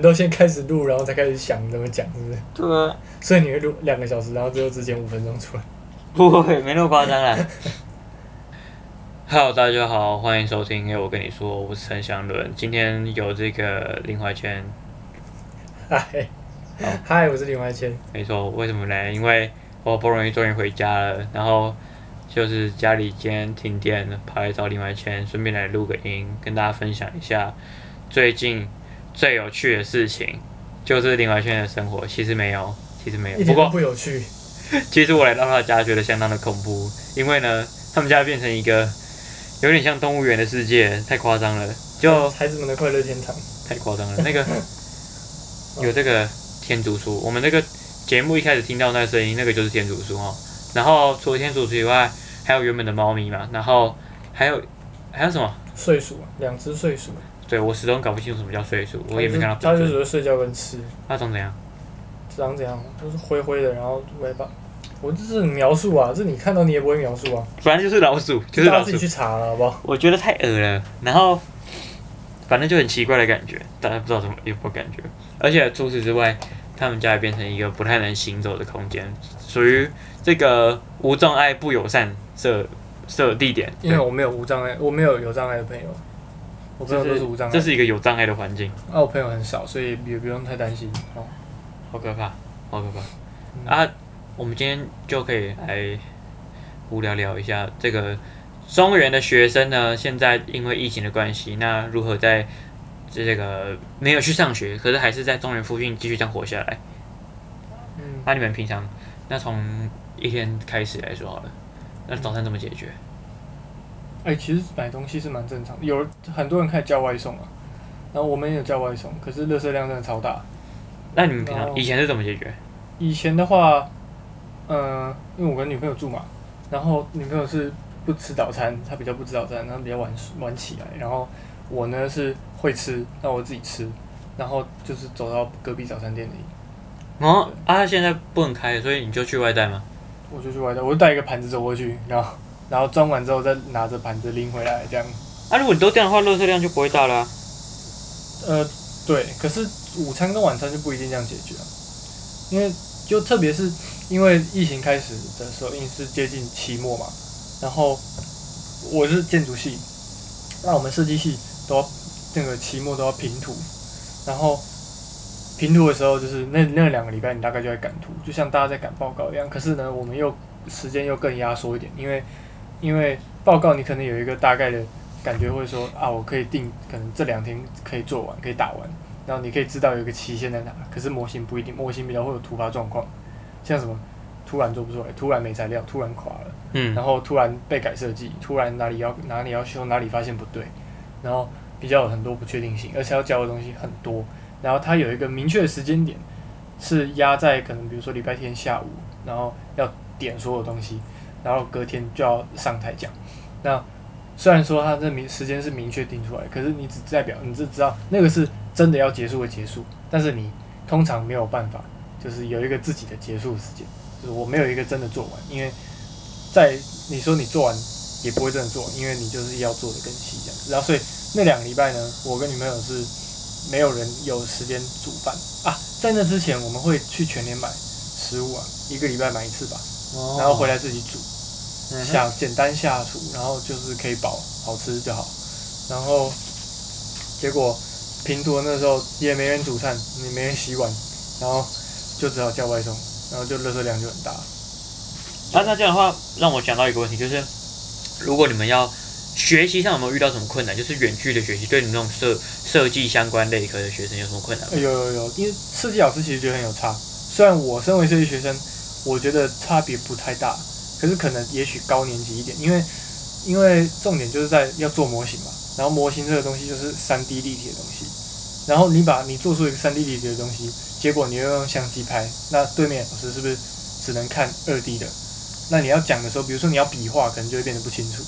你都先开始录，然后才开始想怎么讲，是不是？对啊。所以你会录两个小时，然后最后只剪五分钟出来？不会，没那么夸张啦。Hello，大家好，欢迎收听。诶，我跟你说，我是陈祥伦。今天有这个林怀谦。嗨。嗨，我是林怀谦。没错，为什么呢？因为我好不容易终于回家了，然后就是家里今天停电了，跑来找林怀谦，顺便来录个音，跟大家分享一下最近。最有趣的事情就是林怀谦的生活，其实没有，其实没有，不过不有趣。其实我来到他家觉得相当的恐怖，因为呢，他们家变成一个有点像动物园的世界，太夸张了。就孩子们的快乐天堂。太夸张了，那个 有这个天竺鼠，我们那个节目一开始听到那个声音，那个就是天竺鼠哦。然后除了天竺鼠以外，还有原本的猫咪嘛，然后还有还有什么？睡鼠，两只睡鼠。对，我始终搞不清楚什么叫睡鼠，我也没看到。它就只会睡觉跟吃。它长怎样？长怎样？就是灰灰的，然后尾巴。我这是描述啊，这你看到你也不会描述啊。反正就是老鼠，就是老鼠。自己去查了，好不好？我觉得太恶了，然后反正就很奇怪的感觉，大家不知道怎么有没有感觉。而且除此之外，他们家也变成一个不太能行走的空间，属于这个无障碍不友善设设地点。因为我没有无障碍，我没有有障碍的朋友。我朋友都是无障碍，这是一个有障碍的环境。啊，我朋友很少，所以也不用太担心。哦，好可怕，好可怕。嗯、啊，我们今天就可以来无聊聊一下这个中原的学生呢。现在因为疫情的关系，那如何在这个没有去上学，可是还是在中原附近继续这样活下来？嗯。那你们平常，那从一天开始来说好了，那早餐怎么解决？哎、欸，其实买东西是蛮正常的，有很多人开始叫外送啊，然后我们也有叫外送，可是垃圾量真的超大。那你们平常以前是怎么解决？以前的话，嗯、呃，因为我跟女朋友住嘛，然后女朋友是不吃早餐，她比较不吃早餐，然后比较晚晚起来，然后我呢是会吃，那我自己吃，然后就是走到隔壁早餐店里。哦，啊，现在不能开，所以你就去外带吗？我就去外带，我就带一个盘子走过去，然后。然后装完之后再拿着盘子拎回来，这样。啊，如果你都这样的话，垃圾量就不会大了啊。呃，对，可是午餐跟晚餐就不一定这样解决啊。因为就特别是因为疫情开始的时候，因为是接近期末嘛，然后我是建筑系，那我们设计系都要那个期末都要评图，然后评图的时候就是那那两个礼拜你大概就在赶图，就像大家在赶报告一样。可是呢，我们又时间又更压缩一点，因为因为报告你可能有一个大概的感觉，会说啊，我可以定，可能这两天可以做完，可以打完，然后你可以知道有一个期限在哪。可是模型不一定，模型比较会有突发状况，像什么突然做不出来，突然没材料，突然垮了，嗯，然后突然被改设计，突然哪里要哪里要修，哪里发现不对，然后比较有很多不确定性，而且要交的东西很多，然后它有一个明确的时间点，是压在可能比如说礼拜天下午，然后要点所有东西。然后隔天就要上台讲，那虽然说他这明时间是明确定出来，可是你只代表你只知道那个是真的要结束的结束，但是你通常没有办法，就是有一个自己的结束时间，就是我没有一个真的做完，因为在你说你做完也不会真的做，因为你就是要做的更细这样子。然后所以那两个礼拜呢，我跟女朋友是没有人有时间煮饭啊，在那之前我们会去全年买食物啊，一个礼拜买一次吧。然后回来自己煮，下简单下厨，然后就是可以饱，好吃就好。然后结果平图那时候也没人煮饭，也没人洗碗，然后就只好叫外送，然后就垃圾量就很大。那那这样的话，让我想到一个问题，就是如果你们要学习上有没有遇到什么困难？就是远距的学习，对你们那种设设计相关类科的学生有什么困难？有有有，因为设计老师其实觉得很有差。虽然我身为设计学生。我觉得差别不太大，可是可能也许高年级一点，因为因为重点就是在要做模型嘛，然后模型这个东西就是三 D 立体的东西，然后你把你做出一个三 D 立体的东西，结果你又用相机拍，那对面老师是不是只能看二 D 的？那你要讲的时候，比如说你要比划，可能就会变得不清楚。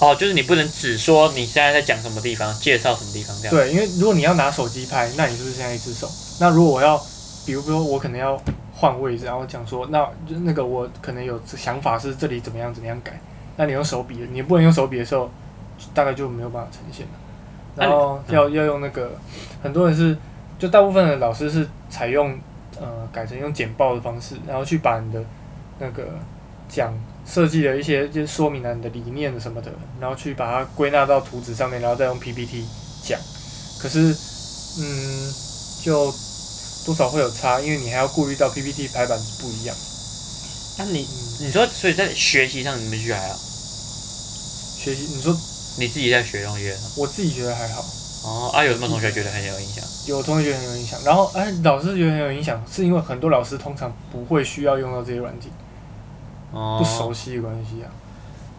哦，就是你不能只说你现在在讲什么地方，介绍什么地方这样。对，因为如果你要拿手机拍，那你是不是现在一只手？那如果我要，比如说我可能要。换位置，然后讲说，那就那个我可能有想法是这里怎么样怎么样改，那你用手比，你不能用手比的时候，大概就没有办法呈现了。然后要要用那个，很多人是就大部分的老师是采用呃改成用简报的方式，然后去把你的那个讲设计的一些就是说明了你的理念什么的，然后去把它归纳到图纸上面，然后再用 PPT 讲。可是，嗯，就多少会有差，因为你还要顾虑到 PPT 排版是不一样。那、啊、你、嗯、你说，所以在学习上你们觉得还好？学习，你说你自己在学东西？我自己觉得还好。哦，啊，有什么同学觉得很有影响？有同学觉得很有影响，然后哎，老师觉得很有影响，是因为很多老师通常不会需要用到这些软件，哦、不熟悉的关系啊。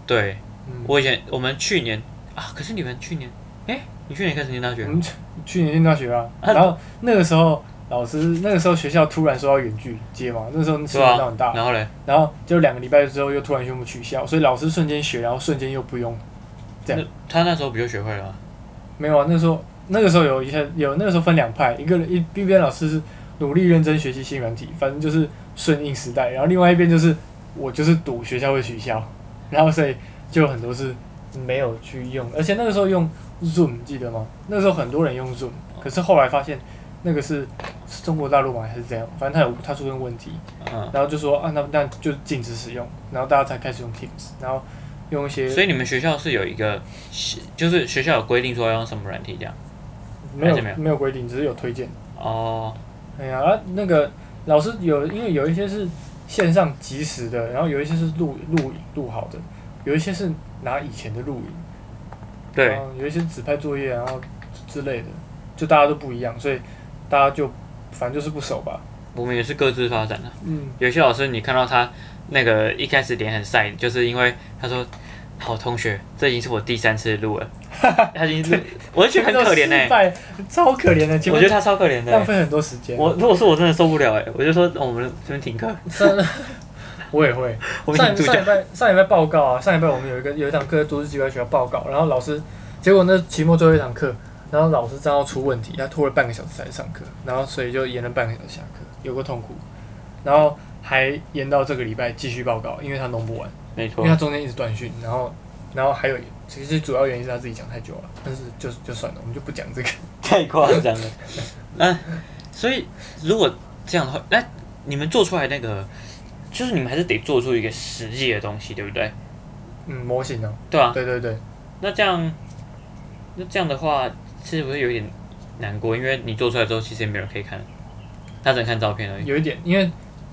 对，嗯、我以前我们去年啊，可是你们去年，哎、欸，你去年开始念大学？嗯，去年念大学啊，啊然后那个时候老师那个时候学校突然说要远距接嘛，那时候新闻闹很大，啊、然后嘞，然后就两个礼拜之后又突然宣布取消，所以老师瞬间学，然后瞬间又不用，这样。他那时候不就学会了吗？没有啊，那时候那个时候有一些有那个时候分两派，一个一一边老师是努力认真学习新软体，反正就是顺应时代，然后另外一边就是我就是赌学校会取消，然后所以就很多是没有去用，而且那个时候用 Zoom 记得吗？那个时候很多人用 Zoom，可是后来发现那个是是中国大陆吗还是这样，反正他有他出现问题，然后就说啊那那就禁止使用，然后大家才开始用 Teams，然后。用一些，所以你们学校是有一个，就是学校有规定说要用什么软体这样？没有没有没有规定，只是有推荐。哦。哎呀，啊，那个老师有，因为有一些是线上即时的，然后有一些是录录影录好的，有一些是拿以前的录影。对。有一些指派作业，然后之类的，就大家都不一样，所以大家就反正就是不熟吧。我们也是各自发展的。嗯。有些老师你看到他。那个一开始脸很晒，就是因为他说：“好同学，这已经是我第三次录了。”哈哈他已经录，我就觉得很可怜呢、欸，超可怜的。我觉得他超可怜的、欸，浪费很多时间。我如果说我真的受不了哎、欸，我就说我们这边停课。真的 我也会。我上上礼拜上礼拜报告啊，上礼拜我们有一个有一堂课在都市计划学校报告，然后老师结果那期末最后一堂课，然后老师正好出问题，他拖了半个小时才上课，然后所以就延了半个小时下课，有个痛苦，然后。还延到这个礼拜继续报告，因为他弄不完，没错，因为他中间一直断讯，然后，然后还有，其实主要原因是他自己讲太久了，但是就就算了，我们就不讲这个，太夸张了。那 所以如果这样的话，那你们做出来那个，就是你们还是得做出一个实际的东西，对不对？嗯，模型呢？对啊，对对对。那这样，那这样的话，是不是有点难过？因为你做出来之后，其实也没有人可以看，他只能看照片而已。有一点，因为。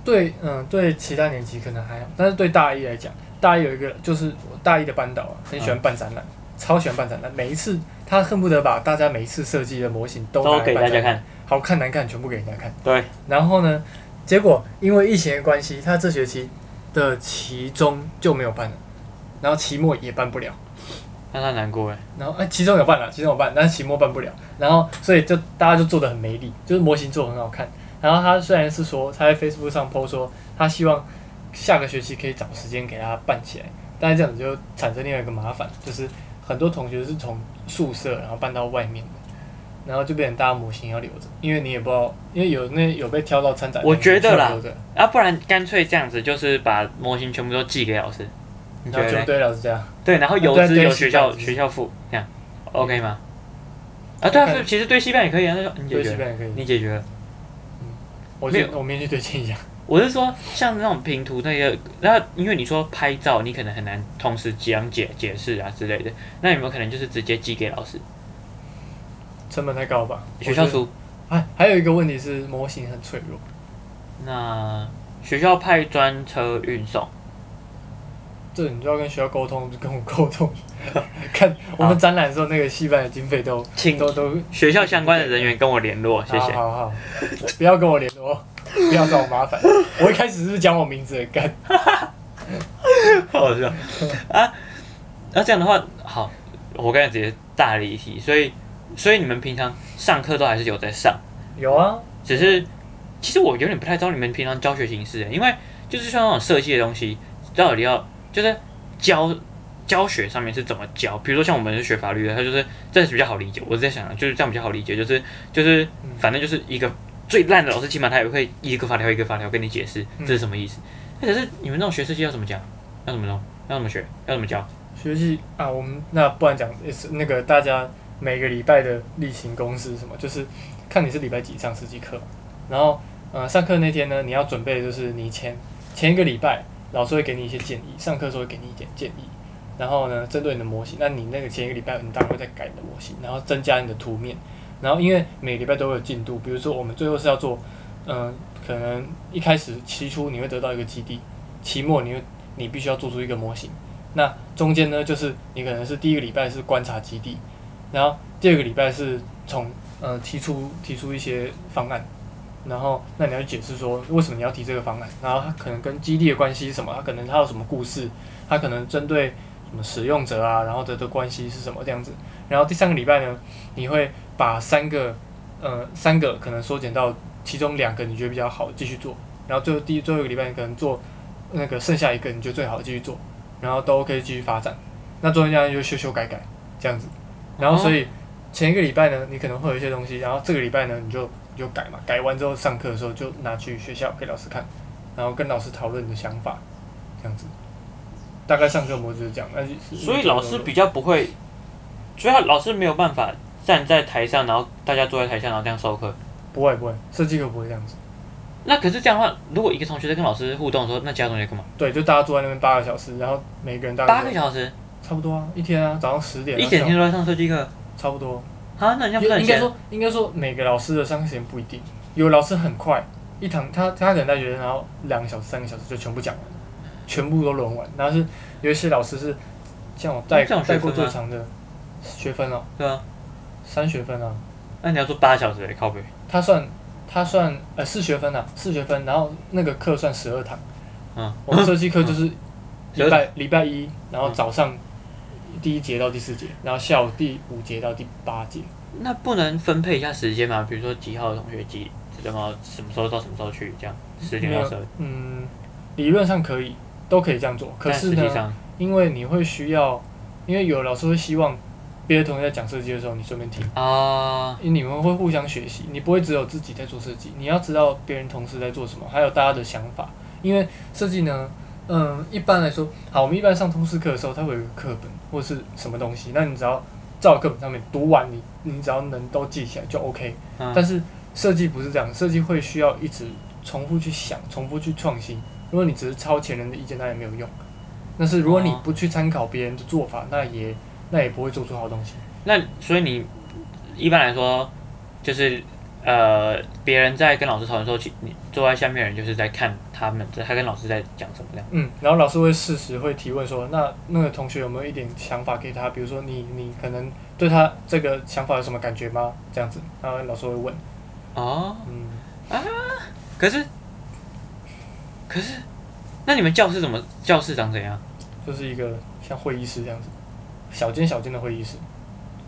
对，嗯，对，其他年级可能还好，但是对大一来讲，大一有一个就是我大一的班导啊，很喜欢办展览，嗯、超喜欢办展览，每一次他恨不得把大家每一次设计的模型都给大家看，好看难看全部给人家看。对，然后呢，结果因为疫情的关系，他这学期的期中就没有办了，然后期末也办不了，让他难过哎。然后哎，其中有办了，其中有办，但是期末办不了，然后所以就大家就做的很没力，就是模型做得很好看。然后他虽然是说他在 Facebook 上 po 说他希望下个学期可以找时间给他办起来，但是这样子就产生另外一个麻烦，就是很多同学是从宿舍然后搬到外面的，然后就变成大家模型要留着，因为你也不知道，因为有那有被挑到参展，我觉得啦，啊不然干脆这样子就是把模型全部都寄给老师，你觉得对老师这样，对，然后邮资由学校学校付，这样 OK 吗？啊对啊，其实对西班也可以啊，那你解决了，你解决了。我没有，我明天去推荐一下。我是说，像那种拼图那个，那因为你说拍照，你可能很难同时讲解解释啊之类的，那有没有可能就是直接寄给老师？成本太高吧？学校出。哎，还有一个问题是模型很脆弱。那学校派专车运送。这你就要跟学校沟通，就跟我沟通。看我们展览的时候，那个戏班的经费都请都都学校相关的人员跟我联络，谢谢。好好好，不要跟我联络，不要找我麻烦。我一开始是讲我名字干？好笑啊！那这样的话，好，我刚才直接大离题，所以所以你们平常上课都还是有在上？有啊，只是其实我有点不太知道你们平常教学形式，因为就是像那种设计的东西，到底要。就是教教学上面是怎么教？比如说像我们是学法律的，他就是这是比较好理解。我是在想，就是这样比较好理解，就是就是反正就是一个最烂的老师，起码他也会一个法条一个法条跟你解释这是什么意思。那可是你们那种学设计要怎么讲？要怎么弄？要怎么学？要怎么教？学习啊，我们那不然讲也是那个大家每个礼拜的例行公事是什么？就是看你是礼拜几上设计课，然后呃上课那天呢，你要准备就是你前前一个礼拜老师会给你一些建议，上课时候会给你一点建议，然后呢针对你的模型，那你那个前一个礼拜你当然会再改你的模型，然后增加你的图面，然后因为每个礼拜都会有进度，比如说我们最后是要做嗯、可能一开始期初你会得到一个基地，期末你会你必须要做出一个模型。那中间呢，就是你可能是第一个礼拜是观察基地，然后第二个礼拜是从呃提出提出一些方案，然后那你要解释说为什么你要提这个方案，然后它可能跟基地的关系是什么，它可能它有什么故事，它可能针对什么使用者啊，然后的的关系是什么这样子，然后第三个礼拜呢，你会把三个呃三个可能缩减到其中两个你觉得比较好继续做，然后最后第最后一个礼拜你可能做那个剩下一个你觉得最好继续做。然后都可以继续发展，那中间这样就修修改改这样子，然后所以前一个礼拜呢，你可能会有一些东西，然后这个礼拜呢，你就就改嘛，改完之后上课的时候就拿去学校给老师看，然后跟老师讨论你的想法，这样子，大概上课模式是这样。那所以老师比较不会，所以他老师没有办法站在台上，然后大家坐在台下，然后这样授课。不会不会，设计课不会这样子。那可是这样的话，如果一个同学在跟老师互动的时候，那其他同学干嘛？对，就大家坐在那边八个小时，然后每个人大概八个小时，差不多啊，一天啊，早上十点，一整天都在上设计课，差不多。啊，那你要不应该说，应该说每个老师的上课时间不一定，有老师很快，一堂他他可能带学生，然后两个小时、三个小时就全部讲完，全部都轮完。然后是有一些老师是像我带带过最长的学分哦，对啊，三学分啊。那你要做八小时诶，靠北。他算。他算呃四学分啊，四学分，然后那个课算十二堂。嗯，我们设计课就是礼拜礼拜一，然后早上第一节到第四节，然后下午第五节到第八节。那不能分配一下时间吗？比如说几号的同学几什么什么时候到什么时候去这样？十点到十二。嗯，理论上可以，都可以这样做。可是呢，因为你会需要，因为有老师会希望。别的同学在讲设计的时候，你顺便听啊，因为你们会互相学习，你不会只有自己在做设计，你要知道别人同事在做什么，还有大家的想法。因为设计呢，嗯，一般来说，好，我们一般上通识课的时候，它会有个课本或是什么东西，那你只要照课本上面读完，你你只要能都记起来就 OK。但是设计不是这样，设计会需要一直重复去想，重复去创新。如果你只是抄前人的意见，那也没有用。但是如果你不去参考别人的做法，那也那也不会做出好东西。那所以你一般来说，就是呃，别人在跟老师讨论的时候，你坐在下面的人就是在看他们，他跟老师在讲什么样。嗯，然后老师会适时会提问说，那那个同学有没有一点想法给他？比如说你你可能对他这个想法有什么感觉吗？这样子，然后老师会问。哦。嗯。啊。可是，可是，那你们教室怎么？教室长怎样？就是一个像会议室这样子。小间小间的会议室，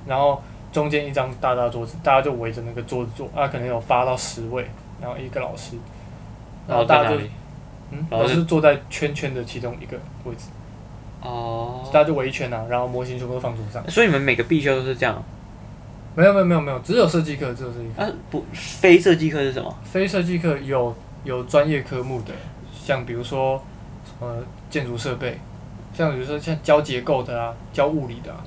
然后中间一张大大桌子，大家就围着那个桌子坐，啊，可能有八到十位，然后一个老师，然后大家就，嗯，老师坐在圈圈的其中一个位置，哦，大家就围一圈啊，然后模型全部都放桌上。所以你们每个必修都是这样？没有没有没有没有，只有设计课，只有设计课。啊，不，非设计课是什么？非设计课有有专业科目的，像比如说呃建筑设备。像比如说像教结构的啊，教物理的啊，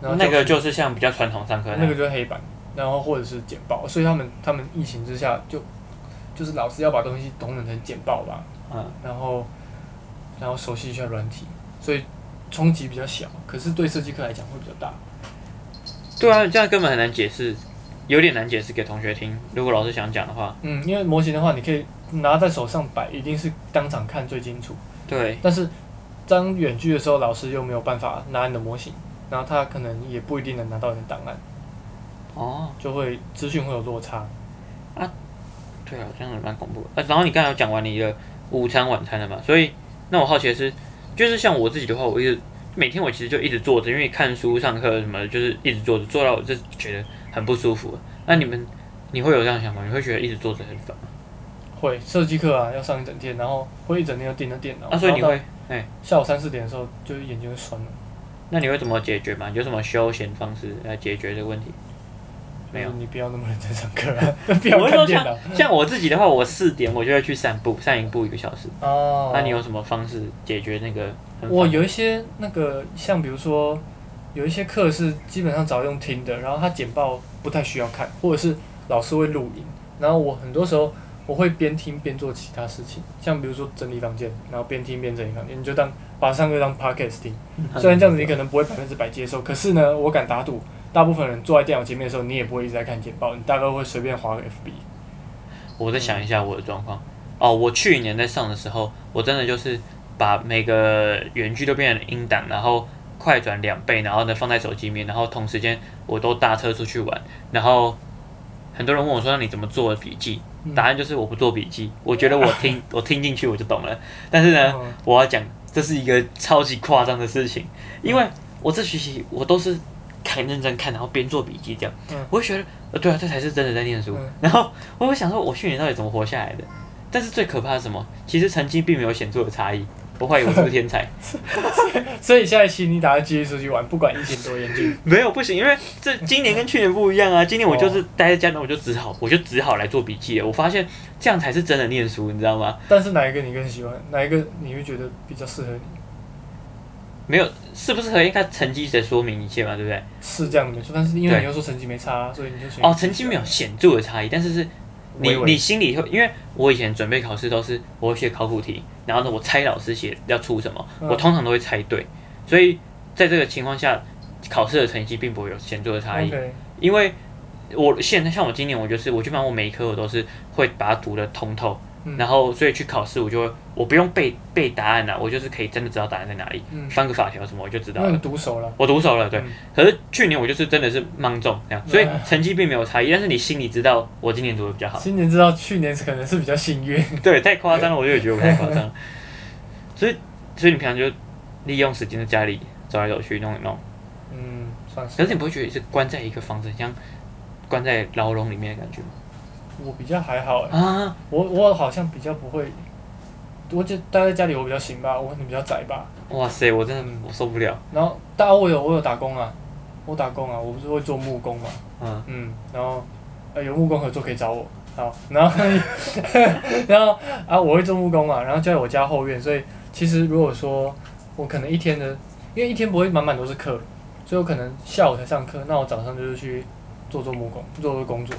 然后那个就是像比较传统上课，那个就是黑板，然后或者是简报，所以他们他们疫情之下就就是老师要把东西统整成简报吧，嗯，然后然后熟悉一下软体，所以冲击比较小，可是对设计课来讲会比较大。对啊，这样根本很难解释，有点难解释给同学听。如果老师想讲的话，嗯，因为模型的话，你可以拿在手上摆，一定是当场看最清楚。对，但是。当远距的时候，老师又没有办法拿你的模型，然后他可能也不一定能拿到你的档案，哦，就会资讯会有落差。啊，对啊，这样子蛮恐怖的。啊，然后你刚才有讲完你的午餐晚餐了嘛？所以，那我好奇的是，就是像我自己的话，我一直每天我其实就一直坐着，因为看书、上课什么的，就是一直坐着，坐到我就觉得很不舒服。那你们，你会有这样想法？你会觉得一直坐着很烦吗？会，设计课啊，要上一整天，然后会一整天要盯着电脑。啊，所以你会？哎，下午三四点的时候，就是眼睛会酸了。那你会怎么解决吗？有什么休闲方式来解决这个问题？没有，你不要那么认真上课啊！不要看电脑。像我自己的话，我四点我就会去散步，散一步一个小时。哦。那你有什么方式解决那个？我有一些那个，像比如说，有一些课是基本上只要用听的，然后他简报不太需要看，或者是老师会录音，然后我很多时候我会边听边做其他事情，像比如说整理房间，然后边听边整理房间，你就当把上课当 podcast 听。虽然这样子你可能不会百分之百接受，可是呢，我敢打赌，大部分人坐在电脑前面的时候，你也不会一直在看简报，你大概会随便划个 FB。我再想一下我的状况。哦，我去年在上的时候，我真的就是把每个原句都变成音档，然后快转两倍，然后呢放在手机里面，然后同时间我都搭车出去玩。然后很多人问我说：“那你怎么做的笔记？”答案就是我不做笔记，我觉得我听我听进去我就懂了。但是呢，我要讲这是一个超级夸张的事情，因为我这学期我都是很认真看，然后边做笔记这样，我会觉得呃对啊，这才是真的在念书。然后我会想说，我去年到底怎么活下来的？但是最可怕的是什么？其实成绩并没有显著的差异。我怀疑我是个天才。所以下一期你打算继续出去玩，不管疫情多严峻。没有不行，因为这今年跟去年不一样啊。今年我就是待在家，那我就只好我就只好来做笔记了。我发现这样才是真的念书，你知道吗？但是哪一个你更喜欢？哪一个你会觉得比较适合你？没有适不适合，应该成绩在说明一切嘛，对不对？是这样的没错，但是因为你又说成绩没差，啊，所以你就选哦，成绩没有显著的差异，但是是。你你心里会，因为我以前准备考试都是我会写考古题，然后呢，我猜老师写要出什么，我通常都会猜对，所以在这个情况下，考试的成绩并不会有显著的差异，因为我现在像我今年我就是，我基本上我每一科我都是会把它读得通透。然后，所以去考试，我就我不用背背答案了，我就是可以真的知道答案在哪里，翻个法条什么我就知道了。读熟了，我读熟了，对。可是去年我就是真的是盲中这样，所以成绩并没有差异，但是你心里知道我今年读的比较好。今年知道去年可能是比较幸运。对，太夸张了，我就觉得我太夸张了。所以，所以你平常就利用时间在家里走来走去弄一弄。嗯，算是。可是你不会觉得是关在一个房子，像关在牢笼里面的感觉吗？我比较还好啊，我我好像比较不会，我就待在家里我比较行吧，我可能比较宅吧。哇塞，我真的我受不了。然后，但我有我有打工啊，我打工啊，我不是会做木工嘛。嗯。嗯，然后，呃，有木工合作可以找我。好，然后，然后啊，我会做木工嘛，然后就在我家后院，所以其实如果说我可能一天的，因为一天不会满满都是课，所以我可能下午才上课，那我早上就是去做做木工，做做工作。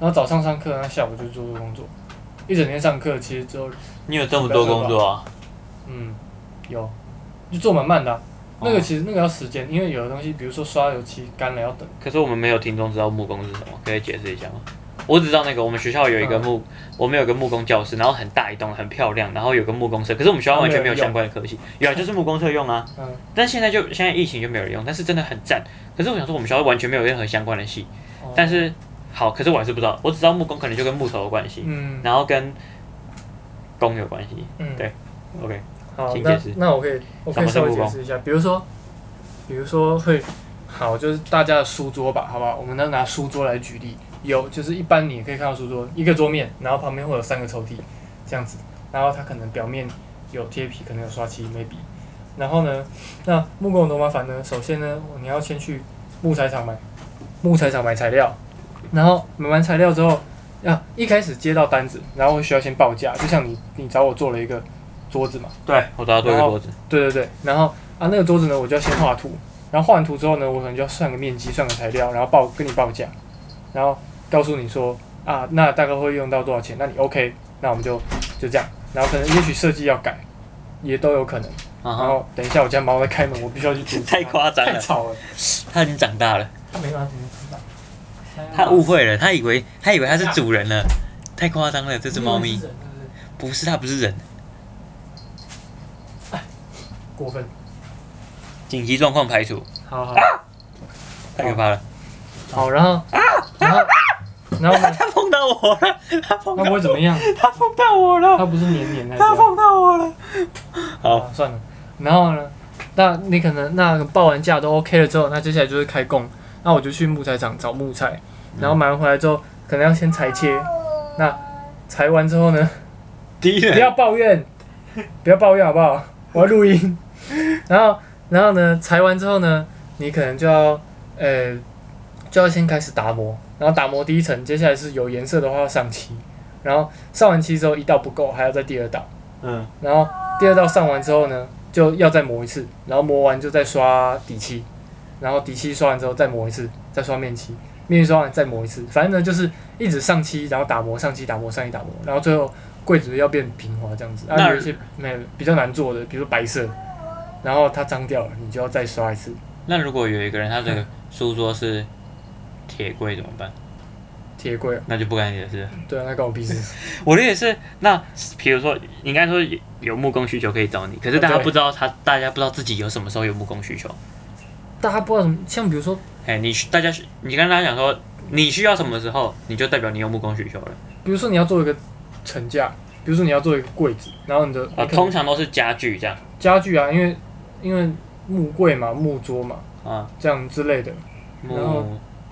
然后早上上课，然后下午就做做工作，一整天上课，其实之后你有这么多工作啊？嗯，有，就做蛮慢的、啊。那个其实那个要时间，因为有的东西，比如说刷油漆干了要等。可是我们没有听众知道木工是什么，可以解释一下吗？我只知道那个我们学校有一个木，嗯、我们有个木工教室，然后很大一栋，很漂亮，然后有个木工社。可是我们学校完全没有相关的科系，有啊，就是木工社用啊。嗯。但现在就现在疫情就没有人用，但是真的很赞。可是我想说，我们学校完全没有任何相关的系，嗯、但是。好，可是我还是不知道，我只知道木工可能就跟木头有关系，嗯，然后跟工有关系，嗯，对，OK，好，那那我可以，我可以稍微解释一下，比如说，比如说会，好，就是大家的书桌吧，好不好？我们能拿书桌来举例，有，就是一般你可以看到书桌一个桌面，然后旁边会有三个抽屉，这样子，然后它可能表面有贴皮，可能有刷漆，maybe，然后呢，那木工有多麻烦呢？首先呢，你要先去木材厂买，木材厂买材料。然后买完材料之后，啊，一开始接到单子，然后需要先报价，就像你你找我做了一个桌子嘛，对，我找他做一个桌子，对对对，然后啊那个桌子呢，我就要先画图，然后画完图之后呢，我可能就要算个面积，算个材料，然后报跟你报价，然后告诉你说啊，那大概会用到多少钱，那你 OK，那我们就就这样，然后可能也许设计要改，也都有可能，然后等一下我家猫在开门，我必须要去阻止，太夸张了，太吵了，它已经长大了，它没办法。他误会了，他以为他以为他是主人了，太夸张了，这只猫咪，不是，它不是人，过分，紧急状况排除，好好，太可怕了，好，然后，然后，然后他碰到我了，他碰到，那会怎么样？他碰到我了，他不是黏黏的，他碰到我了，好，算了，然后呢，那你可能那报完价都 OK 了之后，那接下来就是开工。那我就去木材厂找木材，然后买完回来之后，可能要先裁切。那裁完之后呢？不要抱怨，不要抱怨好不好？我要录音。然后，然后呢？裁完之后呢？你可能就要，呃，就要先开始打磨。然后打磨第一层，接下来是有颜色的话要上漆。然后上完漆之后，一道不够，还要再第二道。嗯。然后第二道上完之后呢，就要再磨一次。然后磨完就再刷底漆。然后底漆刷完之后再磨一次，再刷面漆，面漆刷完再磨一次，反正呢就是一直上漆，然后打磨上漆，打磨上漆，打磨，然后最后柜子要变平滑这样子。那有一些没有比较难做的，比如白色，然后它脏掉了，你就要再刷一次。那如果有一个人他的书桌是铁柜怎么办？铁柜，那就不干你的事。对啊，那关我屁事。我的也是，那比如说，你刚才说有木工需求可以找你，可是大家不知道他，大家不知道自己有什么时候有木工需求。大家不知道什么，像比如说，哎，你大家你跟大家讲说你需要什么时候，你就代表你有木工需求了。比如说你要做一个层架，比如说你要做一个柜子，然后你的啊，通常都是家具这样。家具啊，因为因为木柜嘛，木桌嘛，啊，这样之类的。然后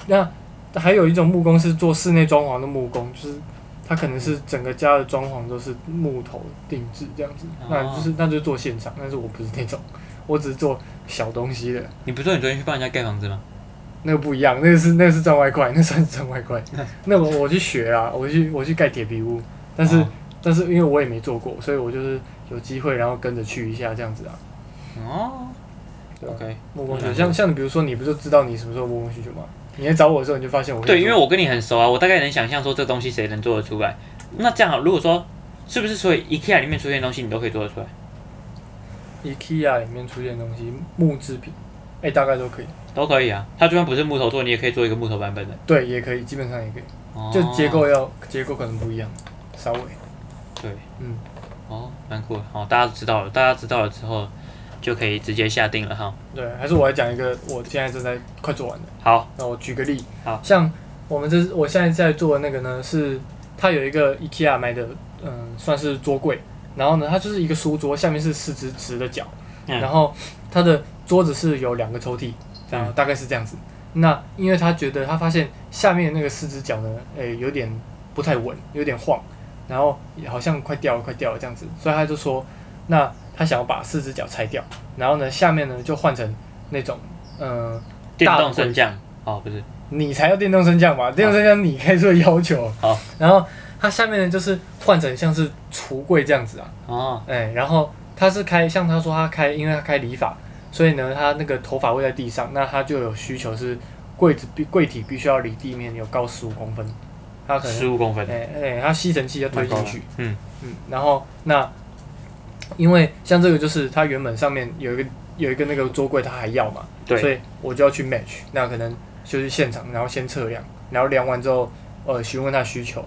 那。还有一种木工是做室内装潢的木工，就是他可能是整个家的装潢都是木头定制这样子，哦、那就是那就做现场，但是我不是那种，我只是做小东西的。你不是说你昨天去帮人家盖房子吗？那个不一样，那个是那个是赚外快，那算是赚外快。那我我去学啊，我去我去盖铁皮屋，但是、哦、但是因为我也没做过，所以我就是有机会然后跟着去一下这样子啊。哦。对 OK。木工像像你比如说你不就知道你什么时候木工需求吗？你来找我的时候，你就发现我对，因为我跟你很熟啊，我大概能想象说这东西谁能做得出来。那这样，如果说是不是所以 IKEA 里面出现的东西，你都可以做得出来？IKEA 里面出现的东西，木制品，哎、欸，大概都可以。都可以啊，它就算不是木头做，你也可以做一个木头版本的。对，也可以，基本上也可以。哦、就结构要结构可能不一样，稍微。对，嗯，哦，蛮酷的。好，大家知道了，大家知道了之后。就可以直接下定了哈。对，还是我来讲一个，我现在正在快做完的。好，那我举个例。好，像我们这我现在在做的那个呢，是它有一个 IKEA 买的，嗯，算是桌柜。然后呢，它就是一个书桌，下面是四只直的脚。嗯。然后它的桌子是有两个抽屉，这样大概是这样子。嗯。那因为他觉得他发现下面那个四只脚呢，诶、欸，有点不太稳，有点晃，然后也好像快掉了，快掉了这样子，所以他就说，那。他想要把四只脚拆掉，然后呢，下面呢就换成那种，嗯、呃，电动升降。哦，不是，你才要电动升降吧？电动升降你开出的要求。好，然后它下面呢就是换成像是橱柜这样子啊。哦。哎、欸，然后他是开，像他说他开，因为他开理发，所以呢，他那个头发会在地上，那他就有需求是柜子必柜体必须要离地面有高十五公分。他可能十五公分。哎哎、欸，他、欸、吸尘器要推进去。嗯嗯，然后那。因为像这个就是它原本上面有一个有一个那个桌柜，他还要嘛，对，所以我就要去 match，那可能就是现场，然后先测量，然后量完之后，呃，询问他需求，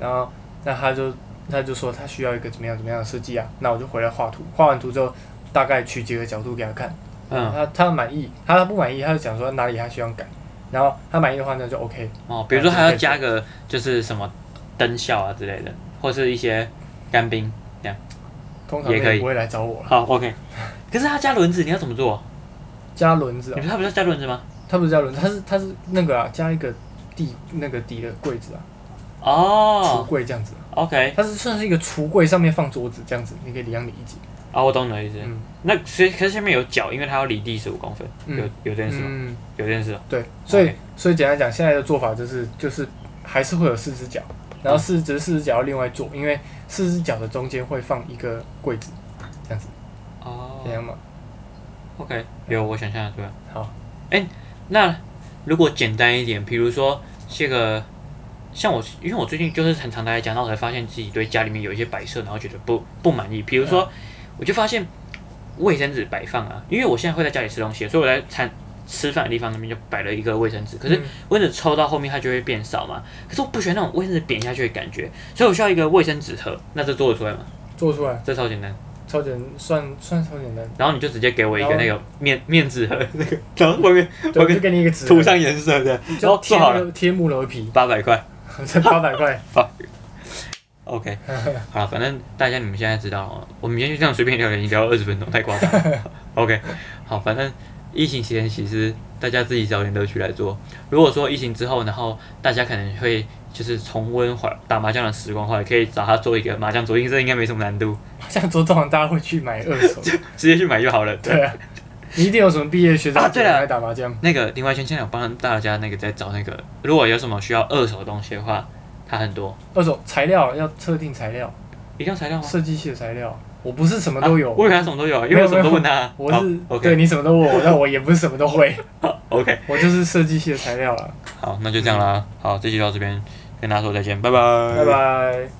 然后那他就他就说他需要一个怎么样怎么样的设计啊，那我就回来画图，画完图之后大概取几个角度给他看，嗯，他他满意，他不满意他就讲说哪里他需要改，然后他满意的话那就 OK。哦，比如说还要加个就是什么灯效啊之类的，或是一些干冰这样。通常也可以不会来找我。好，OK。可是他加轮子，你要怎么做？加轮子啊？你说他不是加轮子吗？他不是加轮子，他是他是那个啊，加一个底那个底的柜子啊。哦。橱柜这样子。OK。它是算是一个橱柜，上面放桌子这样子，你可以这样理解。啊，我懂你的意思。嗯。那所以可是下面有脚，因为它要离地十五公分。有有这件事吗？嗯。有这件事。对，所以所以简单讲，现在的做法就是就是还是会有四只脚。然后四只四只脚要另外做，因为四只脚的中间会放一个柜子，这样子。哦。这样吗？OK，有我想象的对吧？好。哎，那如果简单一点，比如说这个，像我，因为我最近就是很常在家，然后才发现自己对家里面有一些摆设，然后觉得不不满意。比如说，我就发现卫生纸摆放啊，因为我现在会在家里吃东西，所以我在餐。吃饭的地方那边就摆了一个卫生纸，可是卫生纸抽到后面它就会变少嘛。可是我不喜欢那种卫生纸扁下去的感觉，所以我需要一个卫生纸盒。那这做得出来吗？做出来，这超简单，超简算算超简单。然后你就直接给我一个那个面面纸盒那个，然后外面我就给你一个纸，涂上颜色的，然后贴好了贴木头皮，八百块，才 八百块。好，OK，好了，反正大家你们现在知道哦，我们今天就这样随便聊聊，已经聊了二十分钟，太夸张。OK，好，反正。疫情期间，其实大家自己找点乐趣来做。如果说疫情之后，然后大家可能会就是重温打麻将的时光的话，也可以找他做一个麻将桌，因为这应该没什么难度。麻将桌通常大家会去买二手，直接去买就好了。对啊，你一定有什么毕业学长对来打麻将？那个另外圈现在有帮大家那个在找那个，如果有什么需要二手的东西的话，他很多。二手材料要特定材料，一定要材料吗？设计系的材料。我不是什么都有。我以为他什么都有，因为我什么都问他。我是对你什么都问我，但我也不是什么都会。OK，我就是设计系的材料了。好，那就这样啦。好，这期到这边跟大家说再见，拜拜。拜拜。